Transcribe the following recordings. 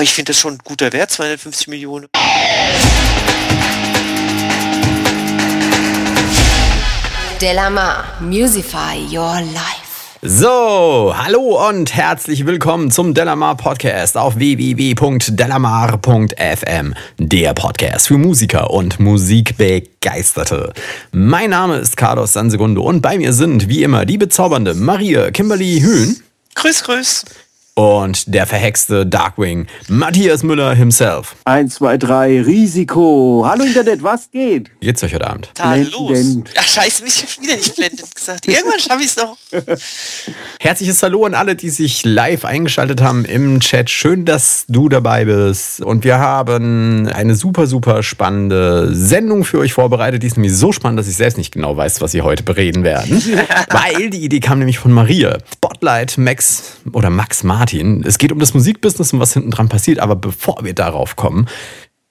Aber ich finde das schon ein guter Wert, 250 Millionen. Delamar, Musify Your Life. So, hallo und herzlich willkommen zum Delamar Podcast auf www.delamar.fm, der Podcast für Musiker und Musikbegeisterte. Mein Name ist Carlos Sansegundo und bei mir sind wie immer die bezaubernde Maria Kimberly Hühn. Grüß, grüß und der verhexte Darkwing Matthias Müller himself. 1, 2, 3, Risiko. Hallo Internet, was geht? Geht's euch heute Abend? Da los. Ach scheiße, mich hab wieder nicht blendend gesagt. Irgendwann schaffe ich's noch. Herzliches Hallo an alle, die sich live eingeschaltet haben im Chat. Schön, dass du dabei bist. Und wir haben eine super, super spannende Sendung für euch vorbereitet. Die ist nämlich so spannend, dass ich selbst nicht genau weiß, was sie heute bereden werden. Weil die Idee kam nämlich von Maria. Spotlight Max oder Max Martin Martin. Es geht um das Musikbusiness und was hinten dran passiert, aber bevor wir darauf kommen,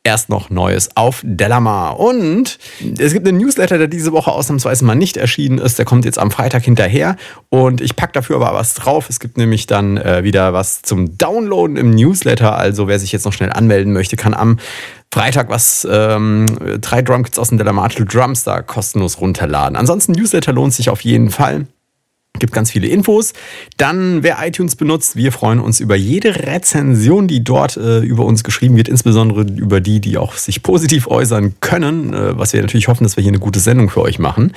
erst noch Neues auf Delamar. Und es gibt einen Newsletter, der diese Woche ausnahmsweise mal nicht erschienen ist. Der kommt jetzt am Freitag hinterher. Und ich packe dafür aber was drauf. Es gibt nämlich dann äh, wieder was zum Downloaden im Newsletter. Also wer sich jetzt noch schnell anmelden möchte, kann am Freitag was, ähm, drei Drumkits aus dem Delamar Drums da kostenlos runterladen. Ansonsten Newsletter lohnt sich auf jeden Fall. Gibt ganz viele Infos. Dann, wer iTunes benutzt, wir freuen uns über jede Rezension, die dort äh, über uns geschrieben wird, insbesondere über die, die auch sich positiv äußern können, äh, was wir natürlich hoffen, dass wir hier eine gute Sendung für euch machen.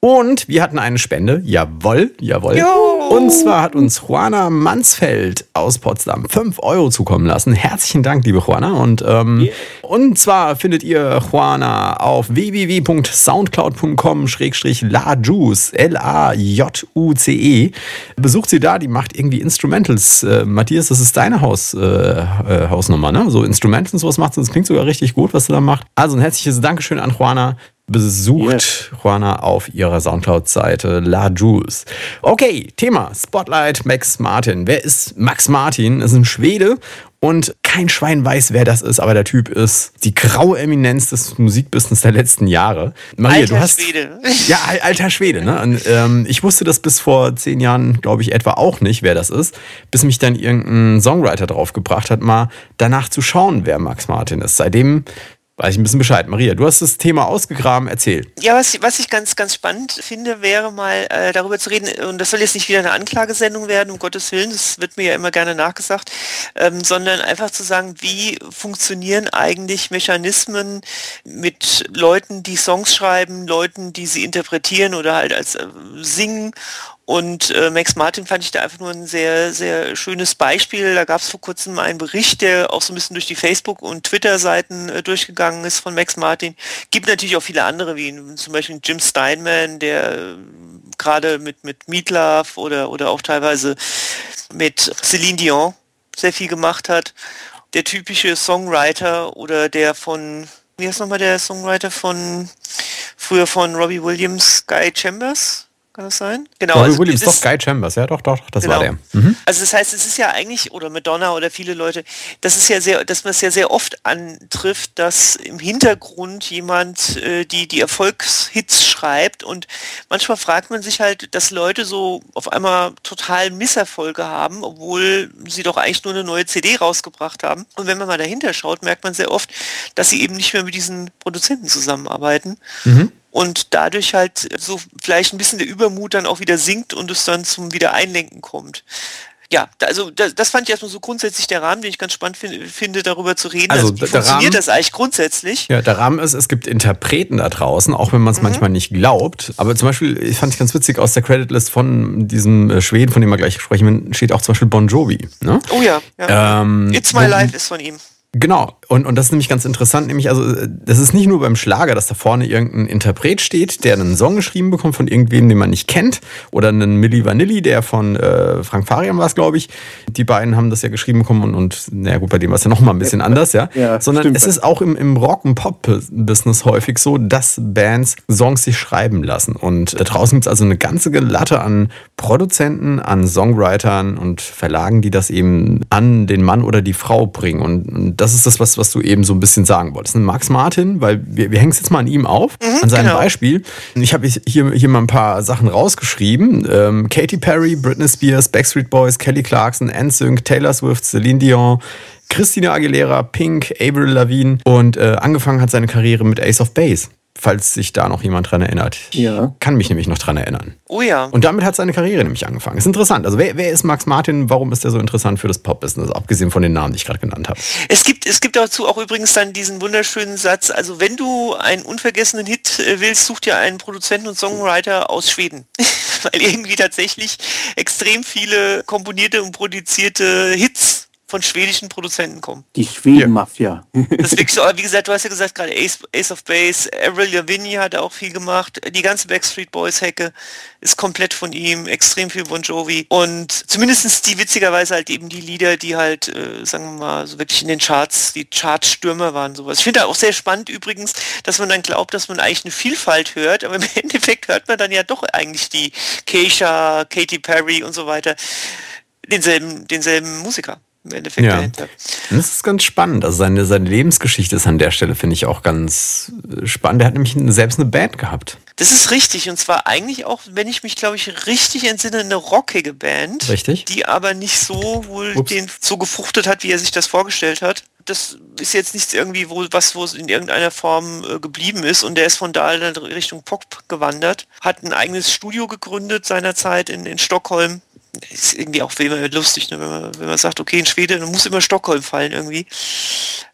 Und wir hatten eine Spende. Jawoll, jawoll. Jo. Und zwar hat uns Juana Mansfeld aus Potsdam 5 Euro zukommen lassen. Herzlichen Dank, liebe Juana. Und, ähm, yeah. und zwar findet ihr Juana auf www.soundcloud.com-lajuice, L-A-J-U-C-E. Besucht sie da, die macht irgendwie Instrumentals. Äh, Matthias, das ist deine Haus, äh, äh, Hausnummer, ne? So Instrumentals und sowas macht sie. Das klingt sogar richtig gut, was du da macht. Also ein herzliches Dankeschön an Juana besucht yes. Juana auf ihrer Soundcloud-Seite La Jules. Okay, Thema Spotlight Max Martin. Wer ist Max Martin? Das ist ein Schwede und kein Schwein weiß, wer das ist, aber der Typ ist die graue Eminenz des Musikbusiness der letzten Jahre. Maria, alter du hast, Schwede. Ja, alter Schwede. Ne? Und, ähm, ich wusste das bis vor zehn Jahren, glaube ich, etwa auch nicht, wer das ist, bis mich dann irgendein Songwriter draufgebracht hat, mal danach zu schauen, wer Max Martin ist. Seitdem weiß ich ein bisschen Bescheid. Maria, du hast das Thema ausgegraben, erzähl. Ja, was, was ich ganz, ganz spannend finde, wäre mal äh, darüber zu reden, und das soll jetzt nicht wieder eine Anklagesendung werden, um Gottes Willen, das wird mir ja immer gerne nachgesagt, ähm, sondern einfach zu sagen, wie funktionieren eigentlich Mechanismen mit Leuten, die Songs schreiben, Leuten, die sie interpretieren oder halt als äh, singen und äh, Max Martin fand ich da einfach nur ein sehr, sehr schönes Beispiel. Da gab es vor kurzem einen Bericht, der auch so ein bisschen durch die Facebook- und Twitter-Seiten äh, durchgegangen ist von Max Martin. Gibt natürlich auch viele andere, wie zum Beispiel Jim Steinman, der äh, gerade mit, mit Meatloaf oder, oder auch teilweise mit Celine Dion sehr viel gemacht hat. Der typische Songwriter oder der von, wie heißt nochmal der Songwriter von, früher von Robbie Williams, Guy Chambers? Kann das sein? Genau. Robbie also Williams, doch, Guy Chambers, ja, doch, doch, das genau. war der. Mhm. Also das heißt, es ist ja eigentlich, oder Madonna oder viele Leute, das ist ja sehr, dass man es ja sehr oft antrifft, dass im Hintergrund jemand äh, die, die Erfolgshits schreibt und manchmal fragt man sich halt, dass Leute so auf einmal total Misserfolge haben, obwohl sie doch eigentlich nur eine neue CD rausgebracht haben. Und wenn man mal dahinter schaut, merkt man sehr oft, dass sie eben nicht mehr mit diesen Produzenten zusammenarbeiten. Mhm und dadurch halt so vielleicht ein bisschen der Übermut dann auch wieder sinkt und es dann zum Wiedereinlenken kommt. Ja, also das, das fand ich erstmal so grundsätzlich der Rahmen, den ich ganz spannend find, finde, darüber zu reden. Also, also wie funktioniert Rahmen, das eigentlich grundsätzlich? Ja, der Rahmen ist, es gibt Interpreten da draußen, auch wenn man es mhm. manchmal nicht glaubt. Aber zum Beispiel, ich fand ich ganz witzig, aus der Creditlist von diesem äh, Schweden, von dem wir gleich sprechen, steht auch zum Beispiel Bon Jovi. Ne? Oh ja. ja. Ähm, It's My Life ist von ihm. Genau, und, und das ist nämlich ganz interessant, nämlich, also das ist nicht nur beim Schlager, dass da vorne irgendein Interpret steht, der einen Song geschrieben bekommt von irgendwem, den man nicht kennt, oder einen Milli Vanilli, der von äh, Frank Farian war es, glaube ich. Die beiden haben das ja geschrieben bekommen und, und naja gut, bei dem war es ja nochmal ein bisschen anders, ja. ja Sondern stimmt. es ist auch im, im Rock- und Pop-Business häufig so, dass Bands Songs sich schreiben lassen. Und da draußen gibt es also eine ganze Latte an Produzenten, an Songwritern und Verlagen, die das eben an den Mann oder die Frau bringen. Und, und das ist das, was, was du eben so ein bisschen sagen wolltest. Max Martin, weil wir, wir hängen es jetzt mal an ihm auf, mhm, an seinem genau. Beispiel. Ich habe hier, hier mal ein paar Sachen rausgeschrieben. Ähm, Katy Perry, Britney Spears, Backstreet Boys, Kelly Clarkson, NSYNC, Taylor Swift, Celine Dion, Christina Aguilera, Pink, Avril Lavigne und äh, angefangen hat seine Karriere mit Ace of Base falls sich da noch jemand dran erinnert. Ja. Kann mich nämlich noch dran erinnern. Oh ja. Und damit hat seine Karriere nämlich angefangen. Ist interessant. Also wer, wer ist Max Martin? Warum ist er so interessant für das Pop-Business? Abgesehen von den Namen, die ich gerade genannt habe. Es gibt, es gibt dazu auch übrigens dann diesen wunderschönen Satz, also wenn du einen unvergessenen Hit äh, willst, such dir einen Produzenten und Songwriter aus Schweden. Weil irgendwie tatsächlich extrem viele komponierte und produzierte Hits von schwedischen Produzenten kommen. Die Schweden-Mafia. Das ist wirklich so, aber wie gesagt, du hast ja gesagt, gerade Ace, Ace of Base, Avril Lavigne hat auch viel gemacht, die ganze Backstreet Boys Hecke ist komplett von ihm, extrem viel Bon Jovi und zumindestens die witzigerweise halt eben die Lieder, die halt, äh, sagen wir mal, so wirklich in den Charts, die Chartstürmer waren sowas. Ich finde auch sehr spannend übrigens, dass man dann glaubt, dass man eigentlich eine Vielfalt hört, aber im Endeffekt hört man dann ja doch eigentlich die Keisha, Katy Perry und so weiter, denselben, denselben Musiker im Endeffekt Ja. dahinter. Das ist ganz spannend. Also seine, seine Lebensgeschichte ist an der Stelle, finde ich, auch ganz äh, spannend. Er hat nämlich selbst eine Band gehabt. Das ist richtig. Und zwar eigentlich auch, wenn ich mich, glaube ich, richtig entsinne, eine rockige Band. Richtig. Die aber nicht so wohl Ups. den so gefruchtet hat, wie er sich das vorgestellt hat. Das ist jetzt nichts irgendwie, wo was, wo es in irgendeiner Form äh, geblieben ist. Und der ist von da dann Richtung Pop gewandert. Hat ein eigenes Studio gegründet seinerzeit in, in Stockholm. Ist irgendwie auch immer lustig, ne? wenn, man, wenn man sagt, okay, in Schweden muss immer Stockholm fallen irgendwie.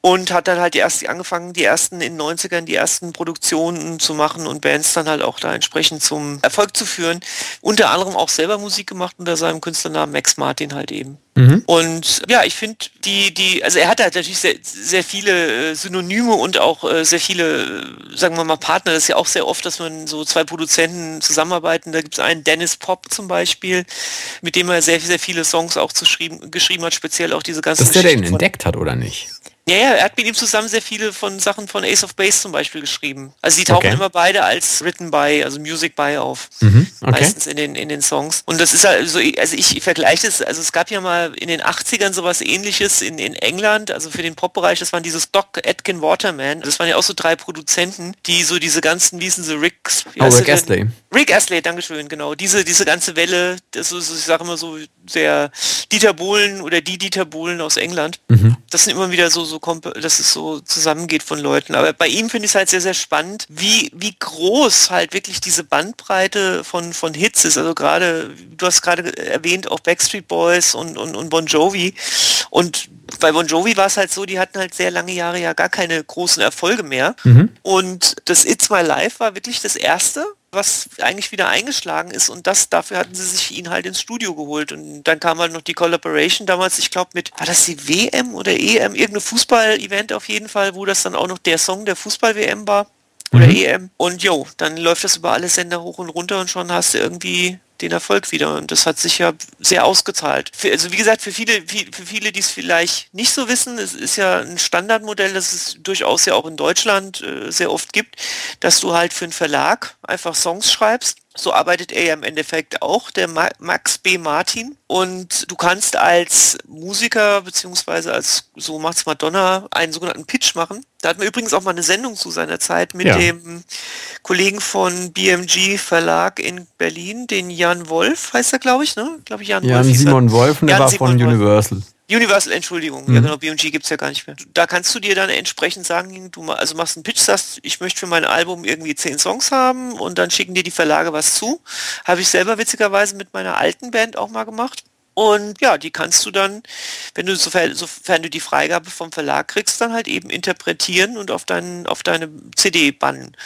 Und hat dann halt die ersten angefangen, die ersten in den 90ern, die ersten Produktionen zu machen und Bands dann halt auch da entsprechend zum Erfolg zu führen. Unter anderem auch selber Musik gemacht unter seinem Künstlernamen Max Martin halt eben. Und ja, ich finde die, die, also er hat halt natürlich sehr, sehr viele äh, Synonyme und auch äh, sehr viele, äh, sagen wir mal, Partner. Das ist ja auch sehr oft, dass man so zwei Produzenten zusammenarbeiten. Da gibt es einen Dennis Pop zum Beispiel, mit dem er sehr, sehr viele Songs auch geschrieben hat, speziell auch diese ganzen Dass der den entdeckt hat, oder nicht? Ja, ja, er hat mit ihm zusammen sehr viele von Sachen von Ace of Base zum Beispiel geschrieben. Also die tauchen Okay. immer beide als Written by, also Music by auf. Mhm, okay. Meistens in den, in den Songs. Und das ist halt so, also ich vergleiche das, also es gab ja mal in den 80ern sowas ähnliches in, in England, also für den Popbereich, das waren dieses Doc Atkin Waterman. Das waren ja auch so drei Produzenten, die so diese ganzen, wie hießen sie, Ricks, wie Oh, Rick? Astley. Rick Astley, Dankeschön, genau. Diese, diese ganze Welle, das ist, ich sage immer so, der Dieter Bohlen oder die Dieter Bohlen aus England. Das sind immer wieder so, so, komp- dass es so zusammengeht von Leuten. Aber bei ihm finde ich es halt sehr, sehr spannend, wie, wie groß halt wirklich diese Bandbreite von, von Hits ist. Also gerade, du hast gerade erwähnt, auch Backstreet Boys und, und, und Bon Jovi. Und bei Bon Jovi war es halt so, die hatten halt sehr lange Jahre ja gar keine großen Erfolge mehr. Und das It's My Life war wirklich das erste, was eigentlich wieder eingeschlagen ist und das dafür hatten sie sich ihn halt ins Studio geholt. Und dann kam halt noch die Collaboration damals, ich glaube mit, war das die WM oder EM, irgendein Fußball-Event auf jeden Fall, wo das dann auch noch der Song der Fußball-WM war oder EM und jo, dann läuft das über alle Sender hoch und runter und schon hast du irgendwie den Erfolg wieder und das hat sich ja sehr ausgezahlt. Für, also wie gesagt, für viele, viel- für viele, die es vielleicht nicht so wissen, es ist ja ein Standardmodell, das es durchaus ja auch in Deutschland äh, sehr oft gibt, dass du halt für einen Verlag einfach Songs schreibst. So arbeitet er ja im Endeffekt auch, der Ma Max B. Martin. Und du kannst als Musiker beziehungsweise als, so macht's Madonna, einen sogenannten Pitch machen. Da hatten wir übrigens auch mal eine Sendung zu seiner Zeit mit Ja. dem Kollegen von BMG Verlag in Berlin, den Jan Wolf, heißt er, glaube ich, ne? Glaube ich, Jan, Jan Wolf. Simon Wolf und der Jan war Simon von Wolf. Universal. Universal, Entschuldigung. Ja genau, BMG gibt's ja gar nicht mehr. Da kannst du dir dann entsprechend sagen, du also machst einen Pitch, sagst, ich möchte für mein Album irgendwie zehn Songs haben und dann schicken dir die Verlage was zu. Habe ich selber witzigerweise mit meiner alten Band auch mal gemacht. Und ja, die kannst du dann, wenn du sofern, sofern du die Freigabe vom Verlag kriegst, dann halt eben interpretieren und auf, dein, auf deine CD bannen.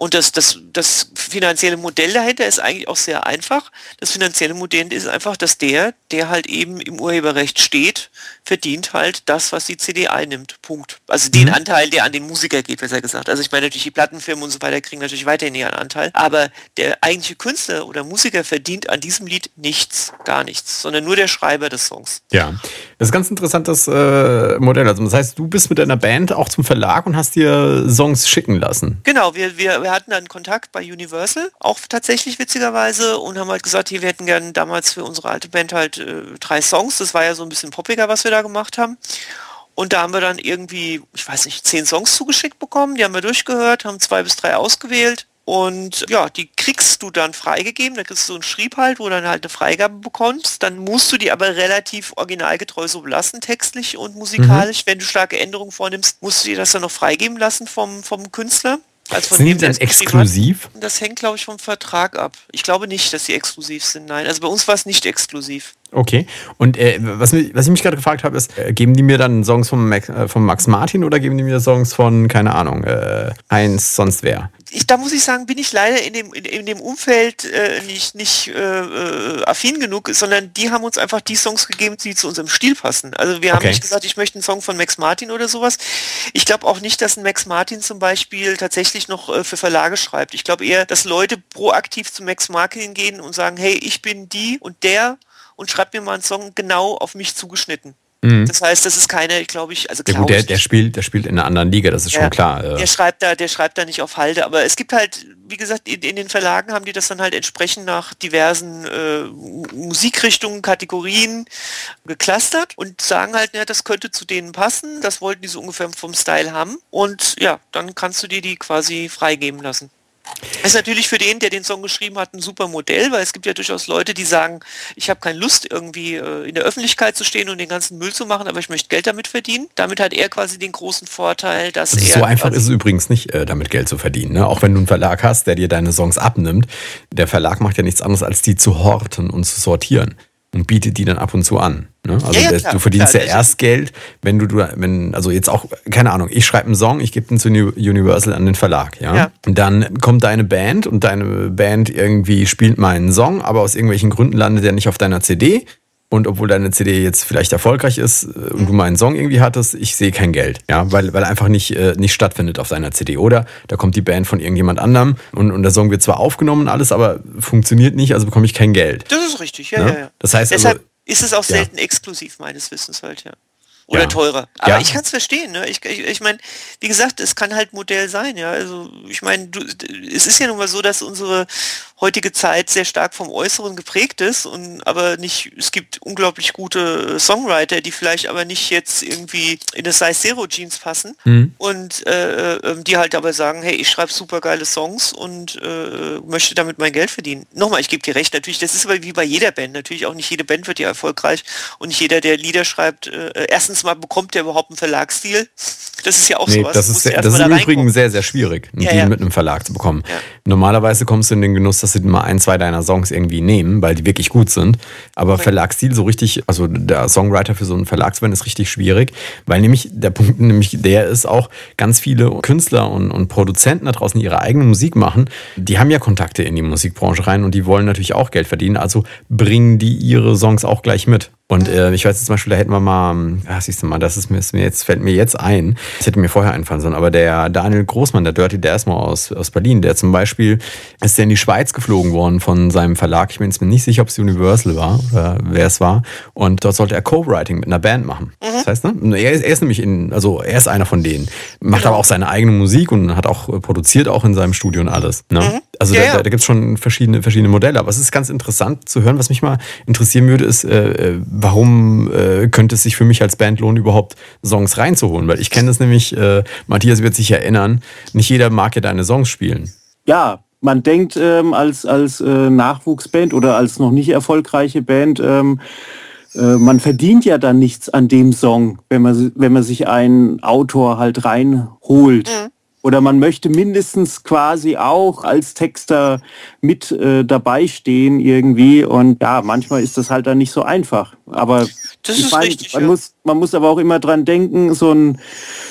Und das, das, das finanzielle Modell dahinter ist eigentlich auch sehr einfach. Das finanzielle Modell ist einfach, dass der, der halt eben im Urheberrecht steht, verdient halt das, was die CD einnimmt. Punkt. Also den Anteil, der an den Musiker geht, besser gesagt. Also ich meine natürlich die Plattenfirmen und so weiter kriegen natürlich weiterhin ihren Anteil. Aber der eigentliche Künstler oder Musiker verdient an diesem Lied nichts, gar nichts, sondern nur der Schreiber des Songs. Ja, das ist ein ganz interessantes äh, Modell. Also das heißt, du bist mit deiner Band auch zum Verlag und hast dir Songs schicken lassen. Genau, wir, wir, wir hatten dann Kontakt bei Universal, auch tatsächlich witzigerweise, und haben halt gesagt, hier, wir hätten gerne damals für unsere alte Band halt äh, drei Songs. Das war ja so ein bisschen poppiger, was wir da gemacht haben. Und da haben wir dann irgendwie, ich weiß nicht, zehn Songs zugeschickt bekommen, die haben wir durchgehört, haben zwei bis drei ausgewählt. Und ja, die kriegst du dann freigegeben, da kriegst du so einen Schrieb halt, wo du dann halt eine Freigabe bekommst, dann musst du die aber relativ originalgetreu so belassen, textlich und musikalisch. Mhm. Wenn du starke Änderungen vornimmst, musst du dir das dann noch freigeben lassen vom, vom Künstler. Also sind die dann exklusiv? Hat, das hängt, glaube ich, vom Vertrag ab. Ich glaube nicht, dass sie exklusiv sind. Nein, also bei uns war es nicht exklusiv. Okay. Und äh, was, was, ich mich gerade gefragt habe, ist, äh, geben die mir dann Songs von Max, äh, von Max Martin oder geben die mir Songs von, keine Ahnung, äh, Heinz, sonst wer? Ich, da muss ich sagen, bin ich leider in dem, in, in dem Umfeld äh, nicht, nicht äh, äh, affin genug, sondern die haben uns einfach die Songs gegeben, die zu unserem Stil passen. Also wir haben okay. nicht gesagt, ich möchte einen Song von Max Martin oder sowas. Ich glaube auch nicht, dass ein Max Martin zum Beispiel tatsächlich noch für Verlage schreibt. Ich glaube eher, dass Leute proaktiv zu Max Martin gehen und sagen, hey, ich bin die und der und schreibt mir mal einen Song genau auf mich zugeschnitten. Mhm. Das heißt, das ist keine, glaube ich, also ja, der, der, spielt, der spielt in einer anderen Liga, das ist ja, schon klar. Der schreibt da, der schreibt da nicht auf Halde, aber es gibt halt, wie gesagt, in, in den Verlagen haben die das dann halt entsprechend nach diversen äh, Musikrichtungen, Kategorien geclustert und sagen halt, ja, das könnte zu denen passen, das wollten die so ungefähr vom Style haben und ja, dann kannst du dir die quasi freigeben lassen. Ist natürlich für den, der den Song geschrieben hat, ein super Modell, weil es gibt ja durchaus Leute, die sagen, ich habe keine Lust, irgendwie äh, in der Öffentlichkeit zu stehen und den ganzen Müll zu machen, aber ich möchte Geld damit verdienen. Damit hat er quasi den großen Vorteil, dass also er... So einfach ist es übrigens nicht, äh, damit Geld zu verdienen. Ne? Auch wenn du einen Verlag hast, der dir deine Songs abnimmt, der Verlag macht ja nichts anderes, als die zu horten und zu sortieren und bietet die dann ab und zu an. Ne? Also ja, ja, du verdienst klar, ja erst Geld, wenn du, wenn, also jetzt auch, keine Ahnung, ich schreibe einen Song, ich gebe den zu Universal an den Verlag, ja? ja. Und dann kommt deine Band und deine Band irgendwie spielt meinen Song, aber aus irgendwelchen Gründen landet er nicht auf deiner CD und obwohl deine CD jetzt vielleicht erfolgreich ist äh, und du meinen Song irgendwie hattest, ich sehe kein Geld. Ja, weil, weil einfach nicht, äh, nicht stattfindet auf deiner CD. Oder da kommt die Band von irgendjemand anderem und, und der Song wird zwar aufgenommen und alles, aber funktioniert nicht, also bekomme ich kein Geld. Das ist richtig, ja, ja. ja. ja. Das heißt Deshalb also, ist es auch selten ja. exklusiv meines Wissens halt, ja. Oder ja. teurer. Aber ja. ich kann es verstehen. Ne? Ich, ich, ich meine, wie gesagt, es kann halt Modell sein. Ja, also ich meine, es ist ja nun mal so, dass unsere heutige Zeit sehr stark vom Äußeren geprägt ist und aber nicht, es gibt unglaublich gute Songwriter, die vielleicht aber nicht jetzt irgendwie in das Size Zero Jeans passen mhm. und äh, äh, die halt aber sagen, hey, ich schreibe super geile Songs und äh, möchte damit mein Geld verdienen. Nochmal, ich gebe dir recht, natürlich, das ist aber wie bei jeder Band, natürlich auch nicht jede Band wird ja erfolgreich und nicht jeder, der Lieder schreibt, äh, erstens mal bekommt der überhaupt einen Verlagsstil. Das ist ja auch nee, sowas. Das ist, das ist im Übrigen sehr, sehr schwierig, ja, Deal ja. mit einem Verlag zu bekommen. Ja. Normalerweise kommst du in den Genuss, dass sie mal ein, zwei deiner Songs irgendwie nehmen, weil die wirklich gut sind. Aber okay. Verlagsstil so richtig, also der Songwriter für so einen Verlag zu werden, ist richtig schwierig, weil nämlich der Punkt nämlich der ist auch, ganz viele Künstler und, und Produzenten da draußen, die ihre eigene Musik machen, die haben ja Kontakte in die Musikbranche rein und die wollen natürlich auch Geld verdienen, also bringen die ihre Songs auch gleich mit. Und äh, ich weiß jetzt zum Beispiel, da hätten wir mal, ach siehst du mal, das ist mir, ist mir jetzt, fällt mir jetzt ein. Das hätte mir vorher einfallen sollen, aber der Daniel Großmann, der Dirty Desmo aus, aus Berlin, der zum Beispiel ist der in die Schweiz geflogen worden von seinem Verlag. Ich bin jetzt mir nicht sicher, ob es Universal war oder wer es war. Und dort sollte er Co-Writing mit einer Band machen. Mhm. Das heißt, ne? Er ist, er ist nämlich in, also er ist einer von denen. Macht genau. aber auch seine eigene Musik und hat auch produziert auch in seinem Studio und alles. Ne? Mhm. Also ja, da, da, da gibt es schon verschiedene, verschiedene Modelle. Aber es ist ganz interessant zu hören, was mich mal interessieren würde, ist, äh, äh warum äh, könnte es sich für mich als Band lohnen, überhaupt Songs reinzuholen? Weil ich kenne das nämlich, äh, Matthias wird sich erinnern, nicht jeder mag ja deine Songs spielen. Ja, man denkt ähm, als, als äh, Nachwuchsband oder als noch nicht erfolgreiche Band, ähm, äh, man verdient ja dann nichts an dem Song, wenn man, wenn man sich einen Autor halt reinholt. Mhm oder man möchte mindestens quasi auch als Texter mit äh, dabei stehen irgendwie und ja, manchmal ist das halt dann nicht so einfach. Aber das ist mein, richtig, man, ja. muss, man muss aber auch immer dran denken, so ein,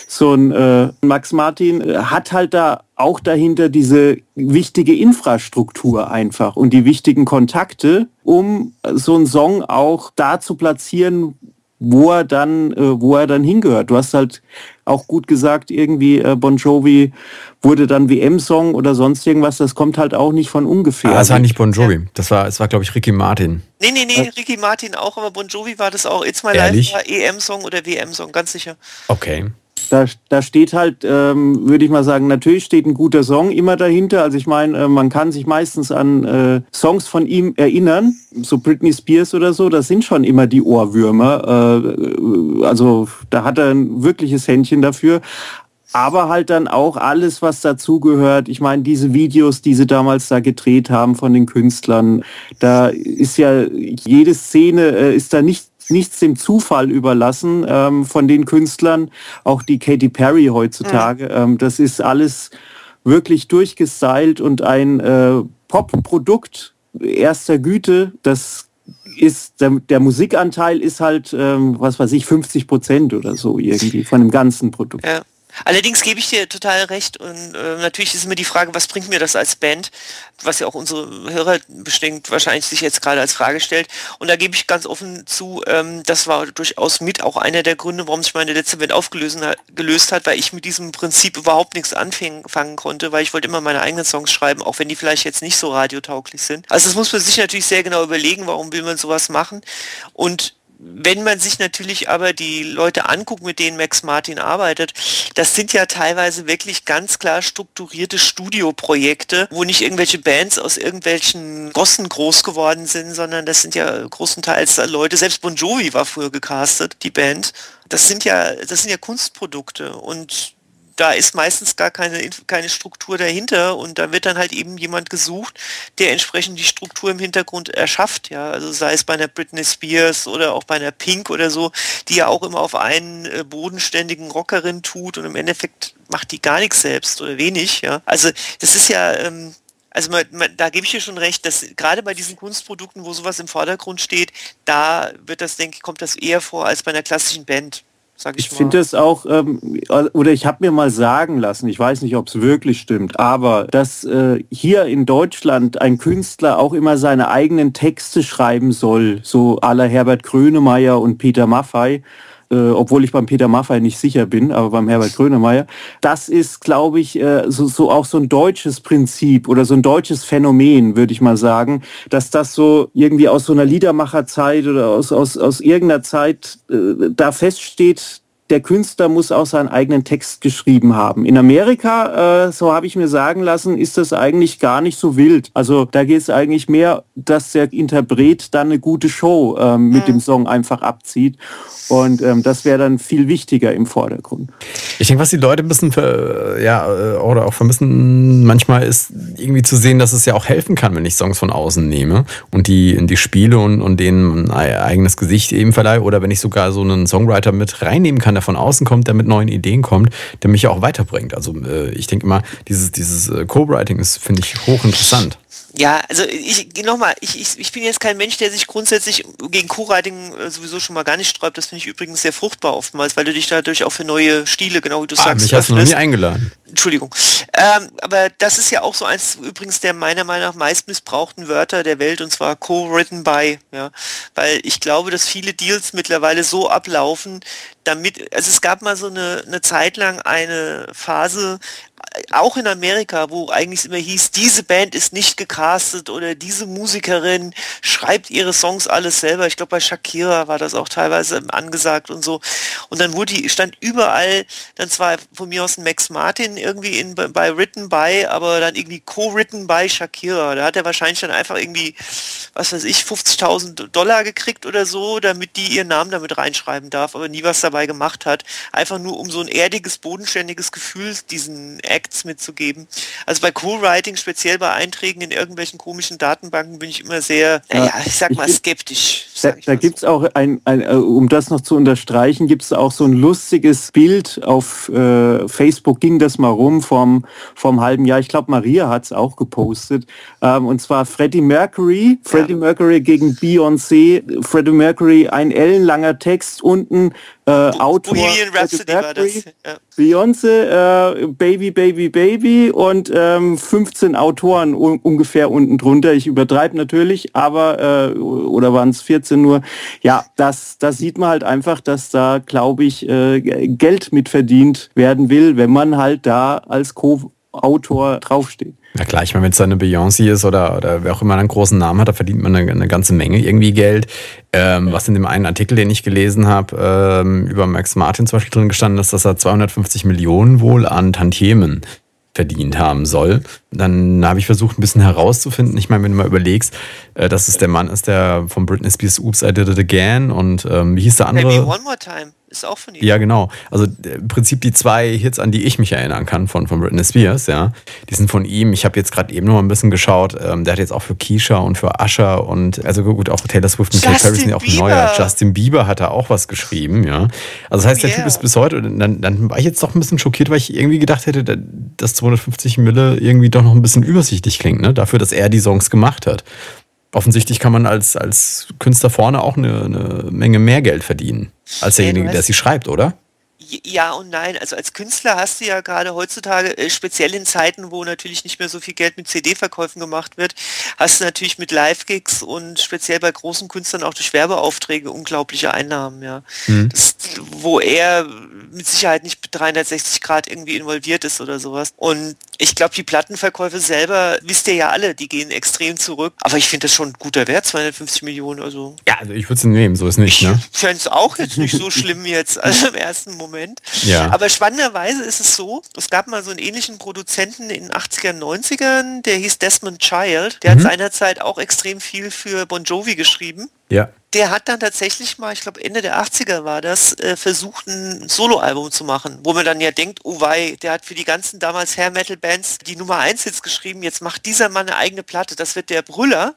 so ein äh, Max Martin äh, hat halt da auch dahinter diese wichtige Infrastruktur einfach und die wichtigen Kontakte, um so einen Song auch da zu platzieren, wo er dann, äh, wo er dann hingehört. Du hast halt auch gut gesagt, irgendwie äh, Bon Jovi wurde dann WM-Song oder sonst irgendwas. Das kommt halt auch nicht von ungefähr. Ah, das war nicht Bon Jovi. Das war, es war, glaube ich, Ricky Martin. Nee, nee, nee, Ricky Martin auch, aber Bon Jovi war das auch. It's My Life war EM-Song oder WM-Song, ganz sicher. Okay. Da, da steht halt, ähm, würde ich mal sagen, natürlich steht ein guter Song immer dahinter. Also ich meine, äh, man kann sich meistens an äh, Songs von ihm erinnern, so Britney Spears oder so, das sind schon immer die Ohrwürmer. Äh, also da hat er ein wirkliches Händchen dafür. aber halt dann auch alles, was dazugehört. Ich meine, diese Videos, die sie damals da gedreht haben von den Künstlern, da ist ja jede Szene äh, ist da nicht nichts dem Zufall überlassen ähm, von den Künstlern, auch die Katy Perry heutzutage. Mhm. Ähm, das ist alles wirklich durchgestylt und ein äh, Pop-Produkt erster Güte. Das ist der, der Musikanteil ist halt, ähm, was weiß ich, 50 Prozent oder so irgendwie von dem ganzen Produkt. Ja. Allerdings gebe ich dir total recht und äh, natürlich ist mir die Frage, was bringt mir das als Band, was ja auch unsere Hörer bestimmt wahrscheinlich sich jetzt gerade als Frage stellt. Und da gebe ich ganz offen zu, ähm, das war durchaus mit auch einer der Gründe, warum sich meine letzte Band aufgelöst gelöst hat, weil ich mit diesem Prinzip überhaupt nichts anfangen konnte, weil ich wollte immer meine eigenen Songs schreiben, auch wenn die vielleicht jetzt nicht so radiotauglich sind. Also das muss man sich natürlich sehr genau überlegen, warum will man sowas machen. Und wenn man sich natürlich aber die Leute anguckt, mit denen Max Martin arbeitet, das sind ja teilweise wirklich ganz klar strukturierte Studioprojekte, wo nicht irgendwelche Bands aus irgendwelchen Gossen groß geworden sind, sondern das sind ja großenteils Leute, selbst Bon Jovi war früher gecastet, die Band. Das sind ja, das sind ja Kunstprodukte und da ist meistens gar keine, keine Struktur dahinter und da wird dann halt eben jemand gesucht, der entsprechend die Struktur im Hintergrund erschafft, ja, also sei es bei einer Britney Spears oder auch bei einer Pink oder so, die ja auch immer auf einen äh, bodenständigen Rockerin tut und im Endeffekt macht die gar nichts selbst oder wenig, ja. Also das ist ja, ähm, also man, man, da gebe ich dir schon recht, dass gerade bei diesen Kunstprodukten, wo sowas im Vordergrund steht, da wird das, denke ich, kommt das eher vor als bei einer klassischen Band sag ich, ich finde es auch, ähm, oder ich habe mir mal sagen lassen, ich weiß nicht, ob es wirklich stimmt, aber dass äh, hier in Deutschland ein Künstler auch immer seine eigenen Texte schreiben soll, so aller Herbert Grönemeyer und Peter Maffei, äh, obwohl ich beim Peter Maffay nicht sicher bin, aber beim Herbert Grönemeyer. Das ist, glaube ich, äh, so, so auch so ein deutsches Prinzip oder so ein deutsches Phänomen, würde ich mal sagen, dass das so irgendwie aus so einer Liedermacherzeit oder aus, aus, aus irgendeiner Zeit äh, da feststeht, der Künstler muss auch seinen eigenen Text geschrieben haben. In Amerika, äh, so habe ich mir sagen lassen, ist das eigentlich gar nicht so wild. Also da geht es eigentlich mehr, dass der Interpret dann eine gute Show äh, mit mhm. dem Song einfach abzieht. Und ähm, das wäre dann viel wichtiger im Vordergrund. Ich denke, was die Leute ein bisschen für, ja, äh, oder auch vermissen manchmal ist irgendwie zu sehen, dass es ja auch helfen kann, wenn ich Songs von außen nehme und die in die Spiele und, und denen ein eigenes Gesicht eben verleihe oder wenn ich sogar so einen Songwriter mit reinnehmen kann, der von außen kommt, der mit neuen Ideen kommt, der mich ja auch weiterbringt. Also äh, ich denke immer, dieses, dieses äh, Co-Writing ist, finde ich, hochinteressant. Ja, also ich nochmal, ich, ich, ich bin jetzt kein Mensch, der sich grundsätzlich gegen Co-Writing äh, sowieso schon mal gar nicht sträubt. Das finde ich übrigens sehr fruchtbar oftmals, weil du dich dadurch auch für neue Stile, genau wie du ah, sagst, mich hast du noch nie eingeladen. Entschuldigung. Ähm, aber das ist ja auch so eins übrigens der meiner Meinung nach meist missbrauchten Wörter der Welt und zwar co-written by. Ja, weil ich glaube, dass viele Deals mittlerweile so ablaufen, damit, also es gab mal so eine, eine Zeit lang eine Phase, auch in Amerika, wo eigentlich immer hieß, diese Band ist nicht gecastet oder diese Musikerin schreibt ihre Songs alles selber. Ich glaube, bei Shakira war das auch teilweise angesagt und so. Und dann wurde stand überall, dann zwar von mir aus ein Max Martin irgendwie in, bei Written by, aber dann irgendwie co-written by Shakira. Da hat er wahrscheinlich dann einfach irgendwie, was weiß ich, 50.000 Dollar gekriegt oder so, damit die ihren Namen damit reinschreiben darf, aber nie was dabei gemacht hat. Einfach nur um so ein erdiges, bodenständiges Gefühl diesen Acts mitzugeben. Also bei Co-Writing, speziell bei Einträgen in irgendwelchen komischen Datenbanken, bin ich immer sehr, naja, ich sag mal skeptisch. Da, da gibt es auch ein, ein, äh, um das noch zu unterstreichen, gibt es auch so ein lustiges Bild auf äh, Facebook, ging das mal rum vom, vom halben Jahr. Ich glaube, Maria hat es auch gepostet. Ähm, und zwar Freddie Mercury, Freddie ja. Mercury gegen Beyoncé, Freddie Mercury, ein ellenlanger Text unten äh, Autor Bohemian Rhapsody das. Ja. Beyoncé, äh, Baby, Baby, Baby und ähm, 15 Autoren un ungefähr unten drunter. Ich übertreibe natürlich, aber äh, oder waren es 14 nur? Ja, das, das sieht man halt einfach, dass da, glaube ich, äh, Geld mitverdient werden will, wenn man halt da als Co-Autor draufsteht. Na klar, ich meine, wenn es eine Beyoncé ist oder, oder wer auch immer einen großen Namen hat, da verdient man eine, eine ganze Menge irgendwie Geld. Ähm, was in dem einen Artikel, den ich gelesen habe, ähm, über Max Martin zum Beispiel drin gestanden ist, dass er 250 Millionen wohl an Tantiemen verdient haben soll. Dann habe ich versucht, ein bisschen herauszufinden. Ich meine, wenn du mal überlegst, äh, dass es der Mann ist, der von Britney Spears Oops, I Did It Again und ähm, wie hieß der andere? Maybe One More Time. ist auch von ihm. Ja, genau. Also äh, im Prinzip die zwei Hits, an die ich mich erinnern kann von, von Britney Spears, ja, die sind von ihm. Ich habe jetzt gerade eben noch mal ein bisschen geschaut. Ähm, der hat jetzt auch für Keisha und für Usher und also gut, auch Taylor Swift und Kate Perry sind ja auch Bieber. neuer. Justin Bieber hat da auch was geschrieben, ja. Also das heißt, der yeah. Typ ist bis heute, dann, dann war ich jetzt doch ein bisschen schockiert, weil ich irgendwie gedacht hätte, dass 250 Mille irgendwie doch noch ein bisschen übersichtlich klingt, ne? Dafür, dass er die Songs gemacht hat offensichtlich kann man als, als Künstler vorne auch eine, eine Menge mehr Geld verdienen, als derjenige, der sie schreibt, oder? Ja und nein. Also als Künstler hast du ja gerade heutzutage, äh, speziell in Zeiten, wo natürlich nicht mehr so viel Geld mit CD-Verkäufen gemacht wird, hast du natürlich mit Live-Gigs und speziell bei großen Künstlern auch durch Werbeaufträge unglaubliche Einnahmen, ja. Mhm. Das, wo er mit Sicherheit nicht 360 Grad irgendwie involviert ist oder sowas. Und ich glaube, die Plattenverkäufe selber, wisst ihr ja alle, die gehen extrem zurück. Aber ich finde das schon ein guter Wert, 250 Millionen. Also also ich würde es nehmen, so ist nicht. Ne? Ich fände es auch jetzt nicht so schlimm jetzt, also im ersten Moment. Ja. Aber spannenderweise ist es so, es gab mal so einen ähnlichen Produzenten in den 80ern, 90ern, der hieß Desmond Child. Der mhm. hat seinerzeit auch extrem viel für Bon Jovi geschrieben. Ja der hat dann tatsächlich mal, ich glaube Ende der 80er war das, äh, versucht ein Soloalbum zu machen, wo man dann ja denkt, oh wei, der hat für die ganzen damals Hair Metal Bands die Nummer 1 Hits geschrieben, jetzt macht dieser Mann eine eigene Platte, das wird der Brüller.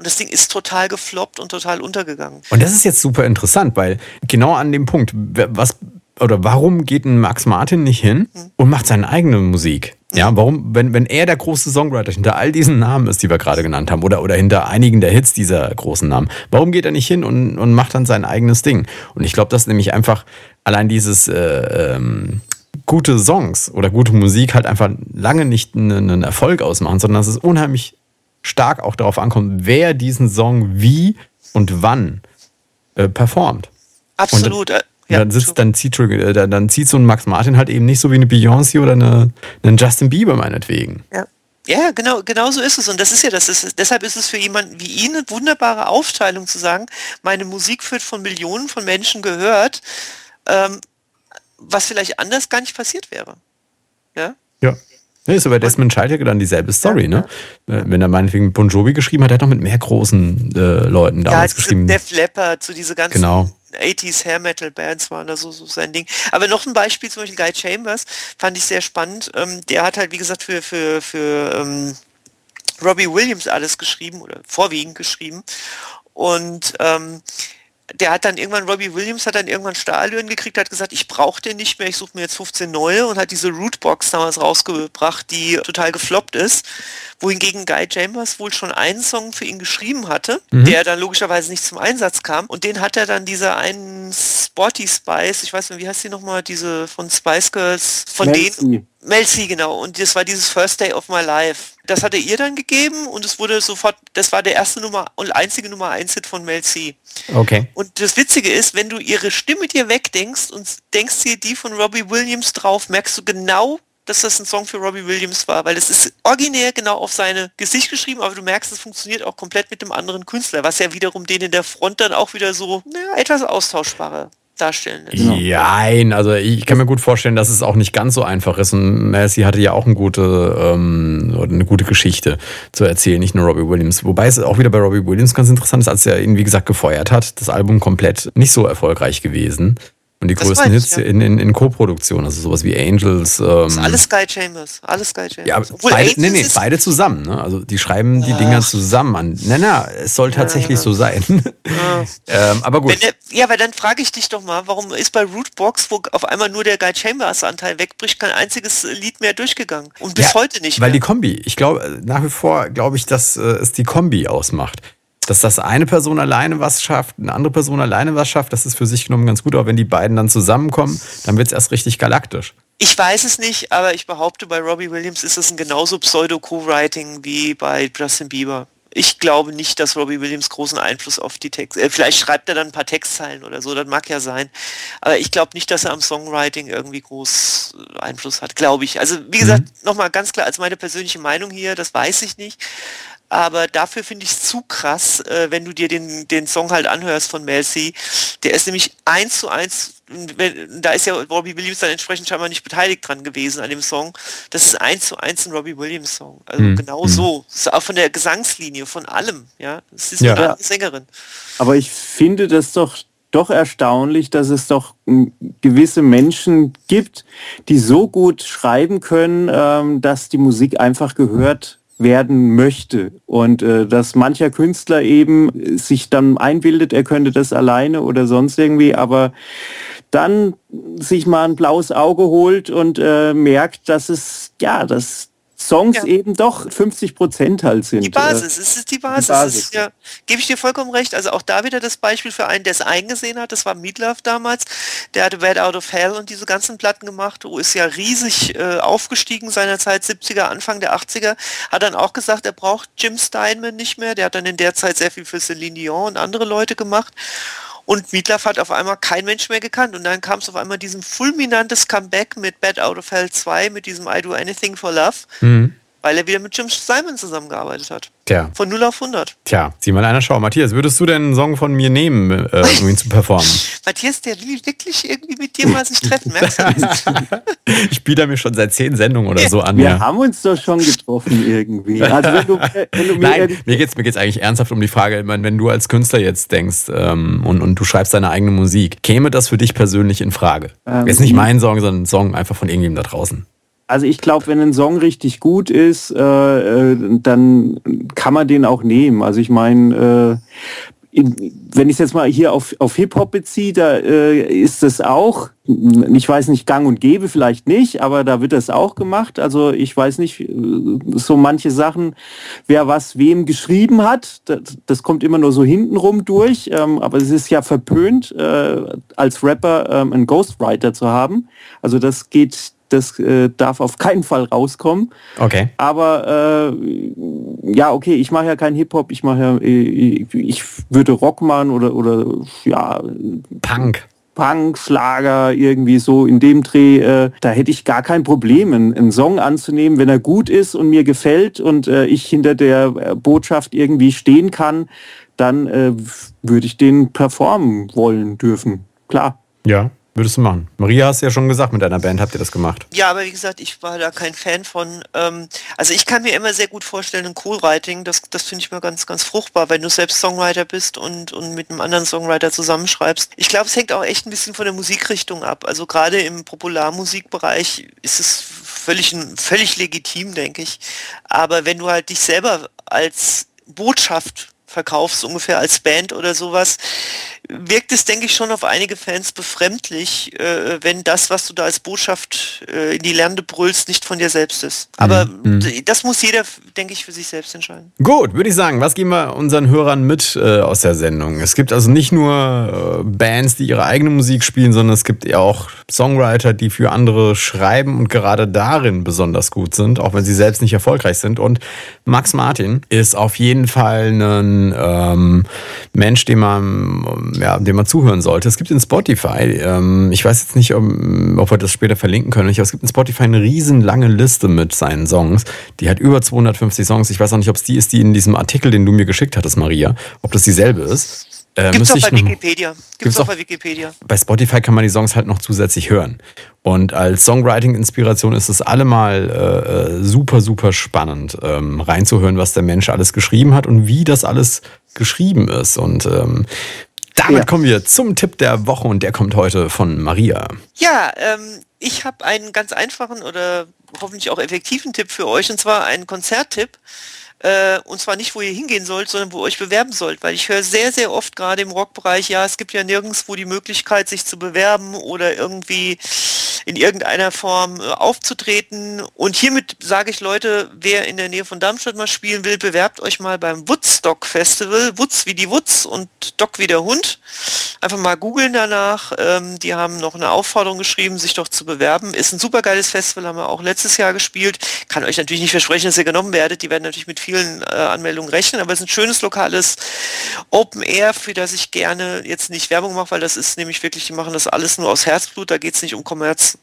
Und das Ding ist total gefloppt und total untergegangen. Und das ist jetzt super interessant, weil genau an dem Punkt, was oder warum geht ein Max Martin nicht hin hm. und macht seine eigene Musik? Ja, warum, wenn, wenn er der große Songwriter hinter all diesen Namen ist, die wir gerade genannt haben, oder, oder hinter einigen der Hits dieser großen Namen, warum geht er nicht hin und, und macht dann sein eigenes Ding? Und ich glaube, dass nämlich einfach allein dieses äh, ähm, gute Songs oder gute Musik halt einfach lange nicht einen Erfolg ausmachen, sondern dass es unheimlich stark auch darauf ankommt, wer diesen Song wie und wann äh, performt. Absolut. Und, ja, dann sitzt, dann zieht, äh, dann zieht so ein Max Martin halt eben nicht so wie eine Beyoncé oder eine, einen Justin Bieber meinetwegen. Ja. Ja, genau, genau so ist es. Und das ist ja das. Ist, deshalb ist es für jemanden wie ihn eine wunderbare Aufteilung zu sagen, meine Musik wird von Millionen von Menschen gehört, ähm, was vielleicht anders gar nicht passiert wäre. Ja. Ja. Ja, ist aber Desmond Child dann dieselbe Story, ne? Äh, wenn er meinetwegen Bon Jovi geschrieben hat, er hat doch mit mehr großen äh, Leuten damals ja, geschrieben. Def Leppard, zu diese ganzen genau. 80s Hair Metal Bands waren da so, so sein Ding. Aber noch ein Beispiel, zum Beispiel Guy Chambers, fand ich sehr spannend. Ähm, der hat halt, wie gesagt, für, für, für ähm, Robbie Williams alles geschrieben oder vorwiegend geschrieben. Und ähm, der hat dann irgendwann, Robbie Williams hat dann irgendwann Stahlhören gekriegt, hat gesagt, ich brauche den nicht mehr, ich suche mir jetzt 15 neue und hat diese Rootbox damals rausgebracht, die total gefloppt ist wohingegen Guy Chambers wohl schon einen Song für ihn geschrieben hatte, mhm. der dann logischerweise nicht zum Einsatz kam. Und den hat er dann dieser einen Sporty Spice, ich weiß nicht, wie heißt die nochmal, diese von Spice Girls, von Mel denen. Mel C, genau. Und das war dieses First Day of My Life. Das hat er ihr dann gegeben und es wurde sofort, das war der erste Nummer und einzige Nummer 1 Hit von Mel C. Okay. Und das Witzige ist, wenn du ihre Stimme dir wegdenkst und denkst dir die von Robbie Williams drauf, merkst du genau, dass das ein Song für Robbie Williams war, weil es ist originär genau auf seine Gesicht geschrieben, aber du merkst, es funktioniert auch komplett mit dem anderen Künstler, was ja wiederum den in der Front dann auch wieder so naja, etwas austauschbarer darstellen lässt. Nein, also ich kann mir gut vorstellen, dass es auch nicht ganz so einfach ist. Und Messi hatte ja auch eine gute, ähm, eine gute Geschichte zu erzählen, nicht nur Robbie Williams. Wobei es auch wieder bei Robbie Williams ganz interessant ist, als er ihn, wie gesagt, gefeuert hat, das Album komplett nicht so erfolgreich gewesen. Und die das größten Hits ja. in, in, in Co-Produktion, also sowas wie Angels. Ähm, alles Sky Chambers, alles Sky Chambers. Ja, beide, nee, nee, beide zusammen. Ne? Also die schreiben die Dinger zusammen an. Na, na, es soll tatsächlich ja. so sein. ähm, aber gut. Der, ja, weil dann frage ich dich doch mal, warum ist bei Rootbox, wo auf einmal nur der Guy Chambers Anteil wegbricht, kein einziges Lied mehr durchgegangen? Und bis heute nicht Weil mehr. die Kombi, ich glaube, nach wie vor glaube ich, dass äh, es die Kombi ausmacht dass das eine Person alleine was schafft, eine andere Person alleine was schafft, das ist für sich genommen ganz gut. Aber wenn die beiden dann zusammenkommen, dann wird es erst richtig galaktisch. Ich weiß es nicht, aber ich behaupte, bei Robbie Williams ist es ein genauso Pseudo-Co-Writing wie bei Justin Bieber. Ich glaube nicht, dass Robbie Williams großen Einfluss auf die Texte. Äh, vielleicht schreibt er dann ein paar Textzeilen oder so, das mag ja sein. Aber ich glaube nicht, dass er am Songwriting irgendwie groß Einfluss hat, glaube ich. Also wie gesagt, mhm. nochmal ganz klar als meine persönliche Meinung hier, das weiß ich nicht aber dafür finde ich es zu krass, äh, wenn du dir den, den Song halt anhörst von Mel C. Der ist nämlich eins zu eins, wenn, da ist ja Robbie Williams dann entsprechend scheinbar nicht beteiligt dran gewesen an dem Song. Das ist eins zu eins ein Robbie Williams Song. Also mhm. genau so. Auch von der Gesangslinie, von allem, ja. Es ist ja. eine Sängerin. Aber ich finde das doch doch erstaunlich, dass es doch hm, gewisse Menschen gibt, die so gut schreiben können, ähm, dass die Musik einfach gehört werden möchte. Und äh, dass mancher Künstler eben sich dann einbildet, er könnte das alleine oder sonst irgendwie, aber dann sich mal ein blaues Auge holt und äh, merkt, dass es ja, dass Songs ja. eben doch 50 Prozent halt sind. Die Basis, es ist die Basis. Die Basis. Ist, ja, gebe ich dir vollkommen recht. Also auch da wieder das Beispiel für einen, der es eingesehen hat. Das war Meatloaf damals. Der hatte Bad Out of Hell und diese ganzen Platten gemacht. Oh, ist ja riesig äh, aufgestiegen seinerzeit, 70er, Anfang der 80er. Hat dann auch gesagt, er braucht Jim Steinman nicht mehr. Der hat dann in der Zeit sehr viel für Celine Dion und andere Leute gemacht. Und Meatloaf hat auf einmal kein Mensch mehr gekannt. Und dann kam es auf einmal diesem fulminantes Comeback mit Bad Out of Hell 2, mit diesem I Do Anything for Love. Mhm weil er wieder mit Jim Simon zusammengearbeitet hat. Tja. Von 0 auf 100. Tja, sieh mal einer Schau. Matthias, würdest du denn einen Song von mir nehmen, äh, um ihn zu performen? Matthias, der will wirklich irgendwie mit dir mal sich treffen, merkst du Ich biete mir schon seit zehn Sendungen oder so an. Wir ja. haben uns doch schon getroffen irgendwie. Also wenn du, wenn du mir Nein, mir geht es mir geht's eigentlich ernsthaft um die Frage, wenn du als Künstler jetzt denkst ähm, und, und du schreibst deine eigene Musik, käme das für dich persönlich in Frage? Ähm, jetzt nicht mein Song, sondern ein Song einfach von irgendjemandem da draußen. Also ich glaube, wenn ein Song richtig gut ist, äh, äh, dann kann man den auch nehmen. Also ich meine, äh, wenn ich es jetzt mal hier auf, auf Hip-Hop beziehe, da äh, ist es auch, ich weiß nicht, gang und gäbe vielleicht nicht, aber da wird das auch gemacht. Also ich weiß nicht, äh, so manche Sachen, wer was wem geschrieben hat, das, das kommt immer nur so hintenrum durch. Ähm, aber es ist ja verpönt, äh, als Rapper ähm, einen Ghostwriter zu haben. Also das geht das äh, darf auf keinen Fall rauskommen. Okay. Aber äh, ja, okay, ich mache ja keinen Hip-Hop, ich mache ja, ich, äh, ich würde Rock machen oder, oder ja. Punk. Punk, Schlager, irgendwie so in dem Dreh, äh, da hätte ich gar kein Problem, einen, einen, Song anzunehmen, wenn er gut ist und mir gefällt und äh, ich hinter der äh, Botschaft irgendwie stehen kann, dann äh, würde ich den performen wollen dürfen. Klar. Ja, Würdest du machen? Maria hast ja schon gesagt, mit deiner Band habt ihr das gemacht. Ja, aber wie gesagt, ich war da kein Fan von. Ähm, also ich kann mir immer sehr gut vorstellen, ein Co-Writing, das, das finde ich mir ganz, ganz fruchtbar, wenn du selbst Songwriter bist und, und mit einem anderen Songwriter zusammenschreibst. Ich glaube, es hängt auch echt ein bisschen von der Musikrichtung ab. Also gerade im Popularmusikbereich ist es völlig, völlig legitim, denke ich. Aber wenn du halt dich selber als Botschaft verkaufst, ungefähr als Band oder sowas, wirkt es, denke ich, schon auf einige Fans befremdlich, äh, wenn das, was du da als Botschaft äh, in die Lernde brüllst, nicht von dir selbst ist. Aber mhm. das muss jeder, denke ich, für sich selbst entscheiden. Gut, würde ich sagen, was geben wir unseren Hörern mit äh, aus der Sendung? Es gibt also nicht nur äh, Bands, die ihre eigene Musik spielen, sondern es gibt ja auch Songwriter, die für andere schreiben und gerade darin besonders gut sind, auch wenn sie selbst nicht erfolgreich sind. Und Max Martin ist auf jeden Fall ein ähm, Mensch, den man ja, dem man zuhören sollte. Es gibt in Spotify, ähm, ich weiß jetzt nicht, ob, ob wir das später verlinken können, aber es gibt in Spotify eine riesenlange Liste mit seinen Songs. Die hat über 250 Songs. Ich weiß auch nicht, ob es die ist, die in diesem Artikel, den du mir geschickt hattest, Maria, ob das dieselbe ist. Äh, Gibt's auch bei Wikipedia. Gibt's, gibt's auch bei Wikipedia. Bei Spotify kann man die Songs halt noch zusätzlich hören. Und als Songwriting-Inspiration ist es allemal äh, äh, super, super spannend, ähm, reinzuhören, was der Mensch alles geschrieben hat und wie das alles geschrieben ist. Und ähm, damit ja. kommen wir zum Tipp der Woche und der kommt heute von Maria. Ja, ähm, ich habe einen ganz einfachen oder hoffentlich auch effektiven Tipp für euch und zwar einen Konzerttipp. Äh, und zwar nicht, wo ihr hingehen sollt, sondern wo ihr euch bewerben sollt. Weil ich höre sehr, sehr oft gerade im Rockbereich, ja, es gibt ja nirgendwo die Möglichkeit, sich zu bewerben oder irgendwie in irgendeiner Form äh, aufzutreten. Und hiermit sage ich Leute, wer in der Nähe von Darmstadt mal spielen will, bewerbt euch mal beim Woodstock Festival. Woods wie die Woods und Doc wie der Hund. Einfach mal googeln danach. Ähm, die haben noch eine Aufforderung geschrieben, sich doch zu bewerben. Ist ein super geiles Festival, haben wir auch letztes Jahr gespielt. Kann euch natürlich nicht versprechen, dass ihr genommen werdet. Die werden natürlich mit vielen äh, Anmeldungen rechnen, aber es ist ein schönes lokales Open Air, für das ich gerne jetzt nicht Werbung mache, weil das ist nämlich wirklich, die machen das alles nur aus Herzblut, da geht es nicht um Kommerz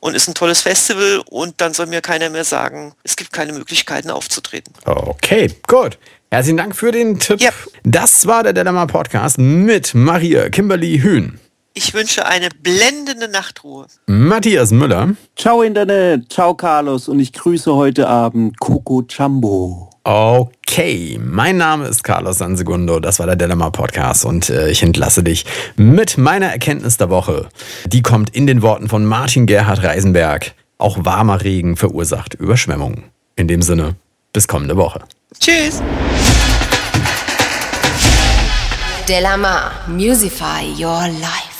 und ist ein tolles Festival und dann soll mir keiner mehr sagen, es gibt keine Möglichkeiten aufzutreten. Okay, gut. Herzlichen Dank für den Tipp. Yep. Das war der Dilemma Podcast mit Maria Kimberly Hühn. Ich wünsche eine blendende Nachtruhe. Matthias Müller. Ciao Internet, ciao Carlos und ich grüße heute Abend Coco Jumbo. Okay, mein Name ist Carlos Sansegundo, das war der Dilemma Podcast und äh, ich entlasse dich mit meiner Erkenntnis der Woche. Die kommt in den Worten von Martin Gerhard Reisenberg. Auch warmer Regen verursacht Überschwemmungen. In dem Sinne, bis kommende Woche. Tschüss. Delamar, Musify Your Life.